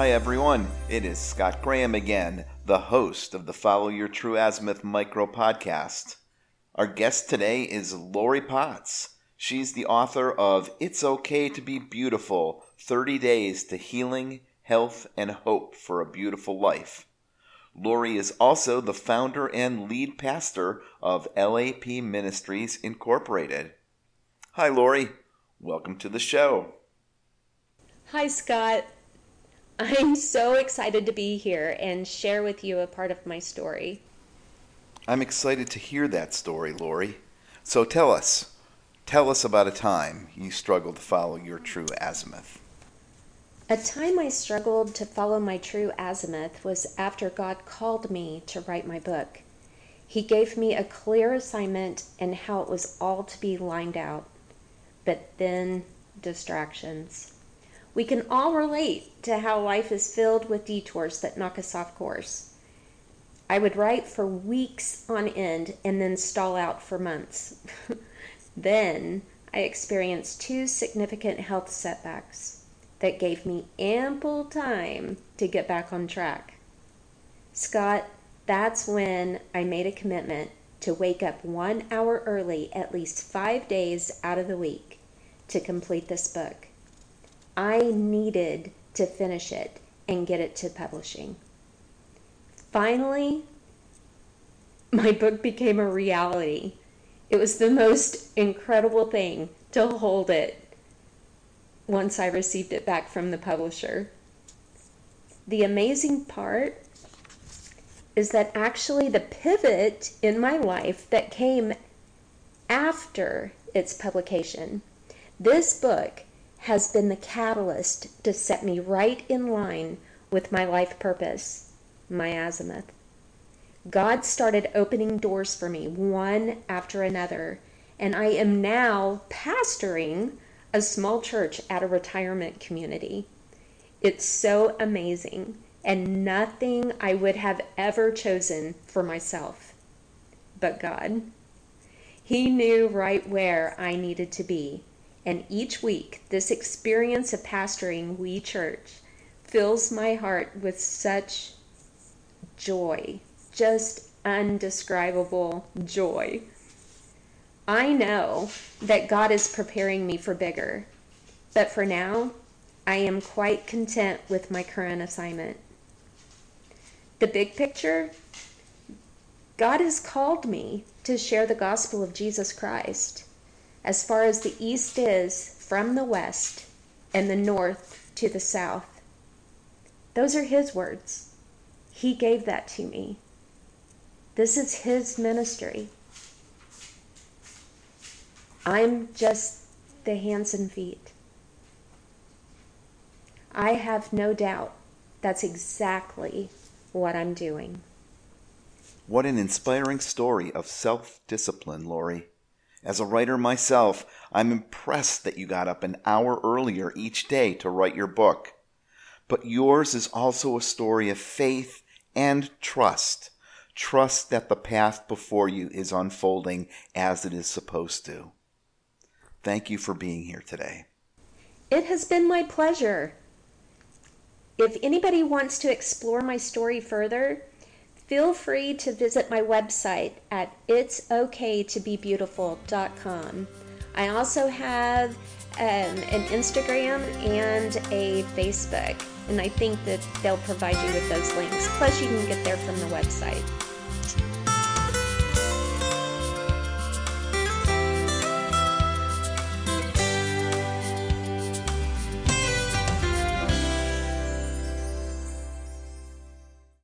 Hi, everyone. It is Scott Graham again, the host of the Follow Your True Azimuth micro podcast. Our guest today is Lori Potts. She's the author of It's Okay to Be Beautiful 30 Days to Healing, Health, and Hope for a Beautiful Life. Lori is also the founder and lead pastor of LAP Ministries Incorporated. Hi, Lori. Welcome to the show. Hi, Scott. I'm so excited to be here and share with you a part of my story. I'm excited to hear that story, Lori. So tell us, tell us about a time you struggled to follow your true azimuth. A time I struggled to follow my true azimuth was after God called me to write my book. He gave me a clear assignment and how it was all to be lined out. But then distractions. We can all relate to how life is filled with detours that knock us off course. I would write for weeks on end and then stall out for months. then I experienced two significant health setbacks that gave me ample time to get back on track. Scott, that's when I made a commitment to wake up one hour early at least five days out of the week to complete this book. I needed to finish it and get it to publishing. Finally, my book became a reality. It was the most incredible thing to hold it once I received it back from the publisher. The amazing part is that actually the pivot in my life that came after its publication, this book has been the catalyst to set me right in line with my life purpose, my azimuth. God started opening doors for me one after another, and I am now pastoring a small church at a retirement community. It's so amazing and nothing I would have ever chosen for myself but God. He knew right where I needed to be and each week, this experience of pastoring We Church fills my heart with such joy, just undescribable joy. I know that God is preparing me for bigger, but for now, I am quite content with my current assignment. The big picture God has called me to share the gospel of Jesus Christ as far as the east is from the west and the north to the south. Those are his words. He gave that to me. This is his ministry. I'm just the hands and feet. I have no doubt that's exactly what I'm doing. What an inspiring story of self discipline, Lori. As a writer myself, I'm impressed that you got up an hour earlier each day to write your book. But yours is also a story of faith and trust. Trust that the path before you is unfolding as it is supposed to. Thank you for being here today. It has been my pleasure. If anybody wants to explore my story further, feel free to visit my website at itsokaytobebeautiful.com. I also have um, an Instagram and a Facebook, and I think that they'll provide you with those links. Plus, you can get there from the website.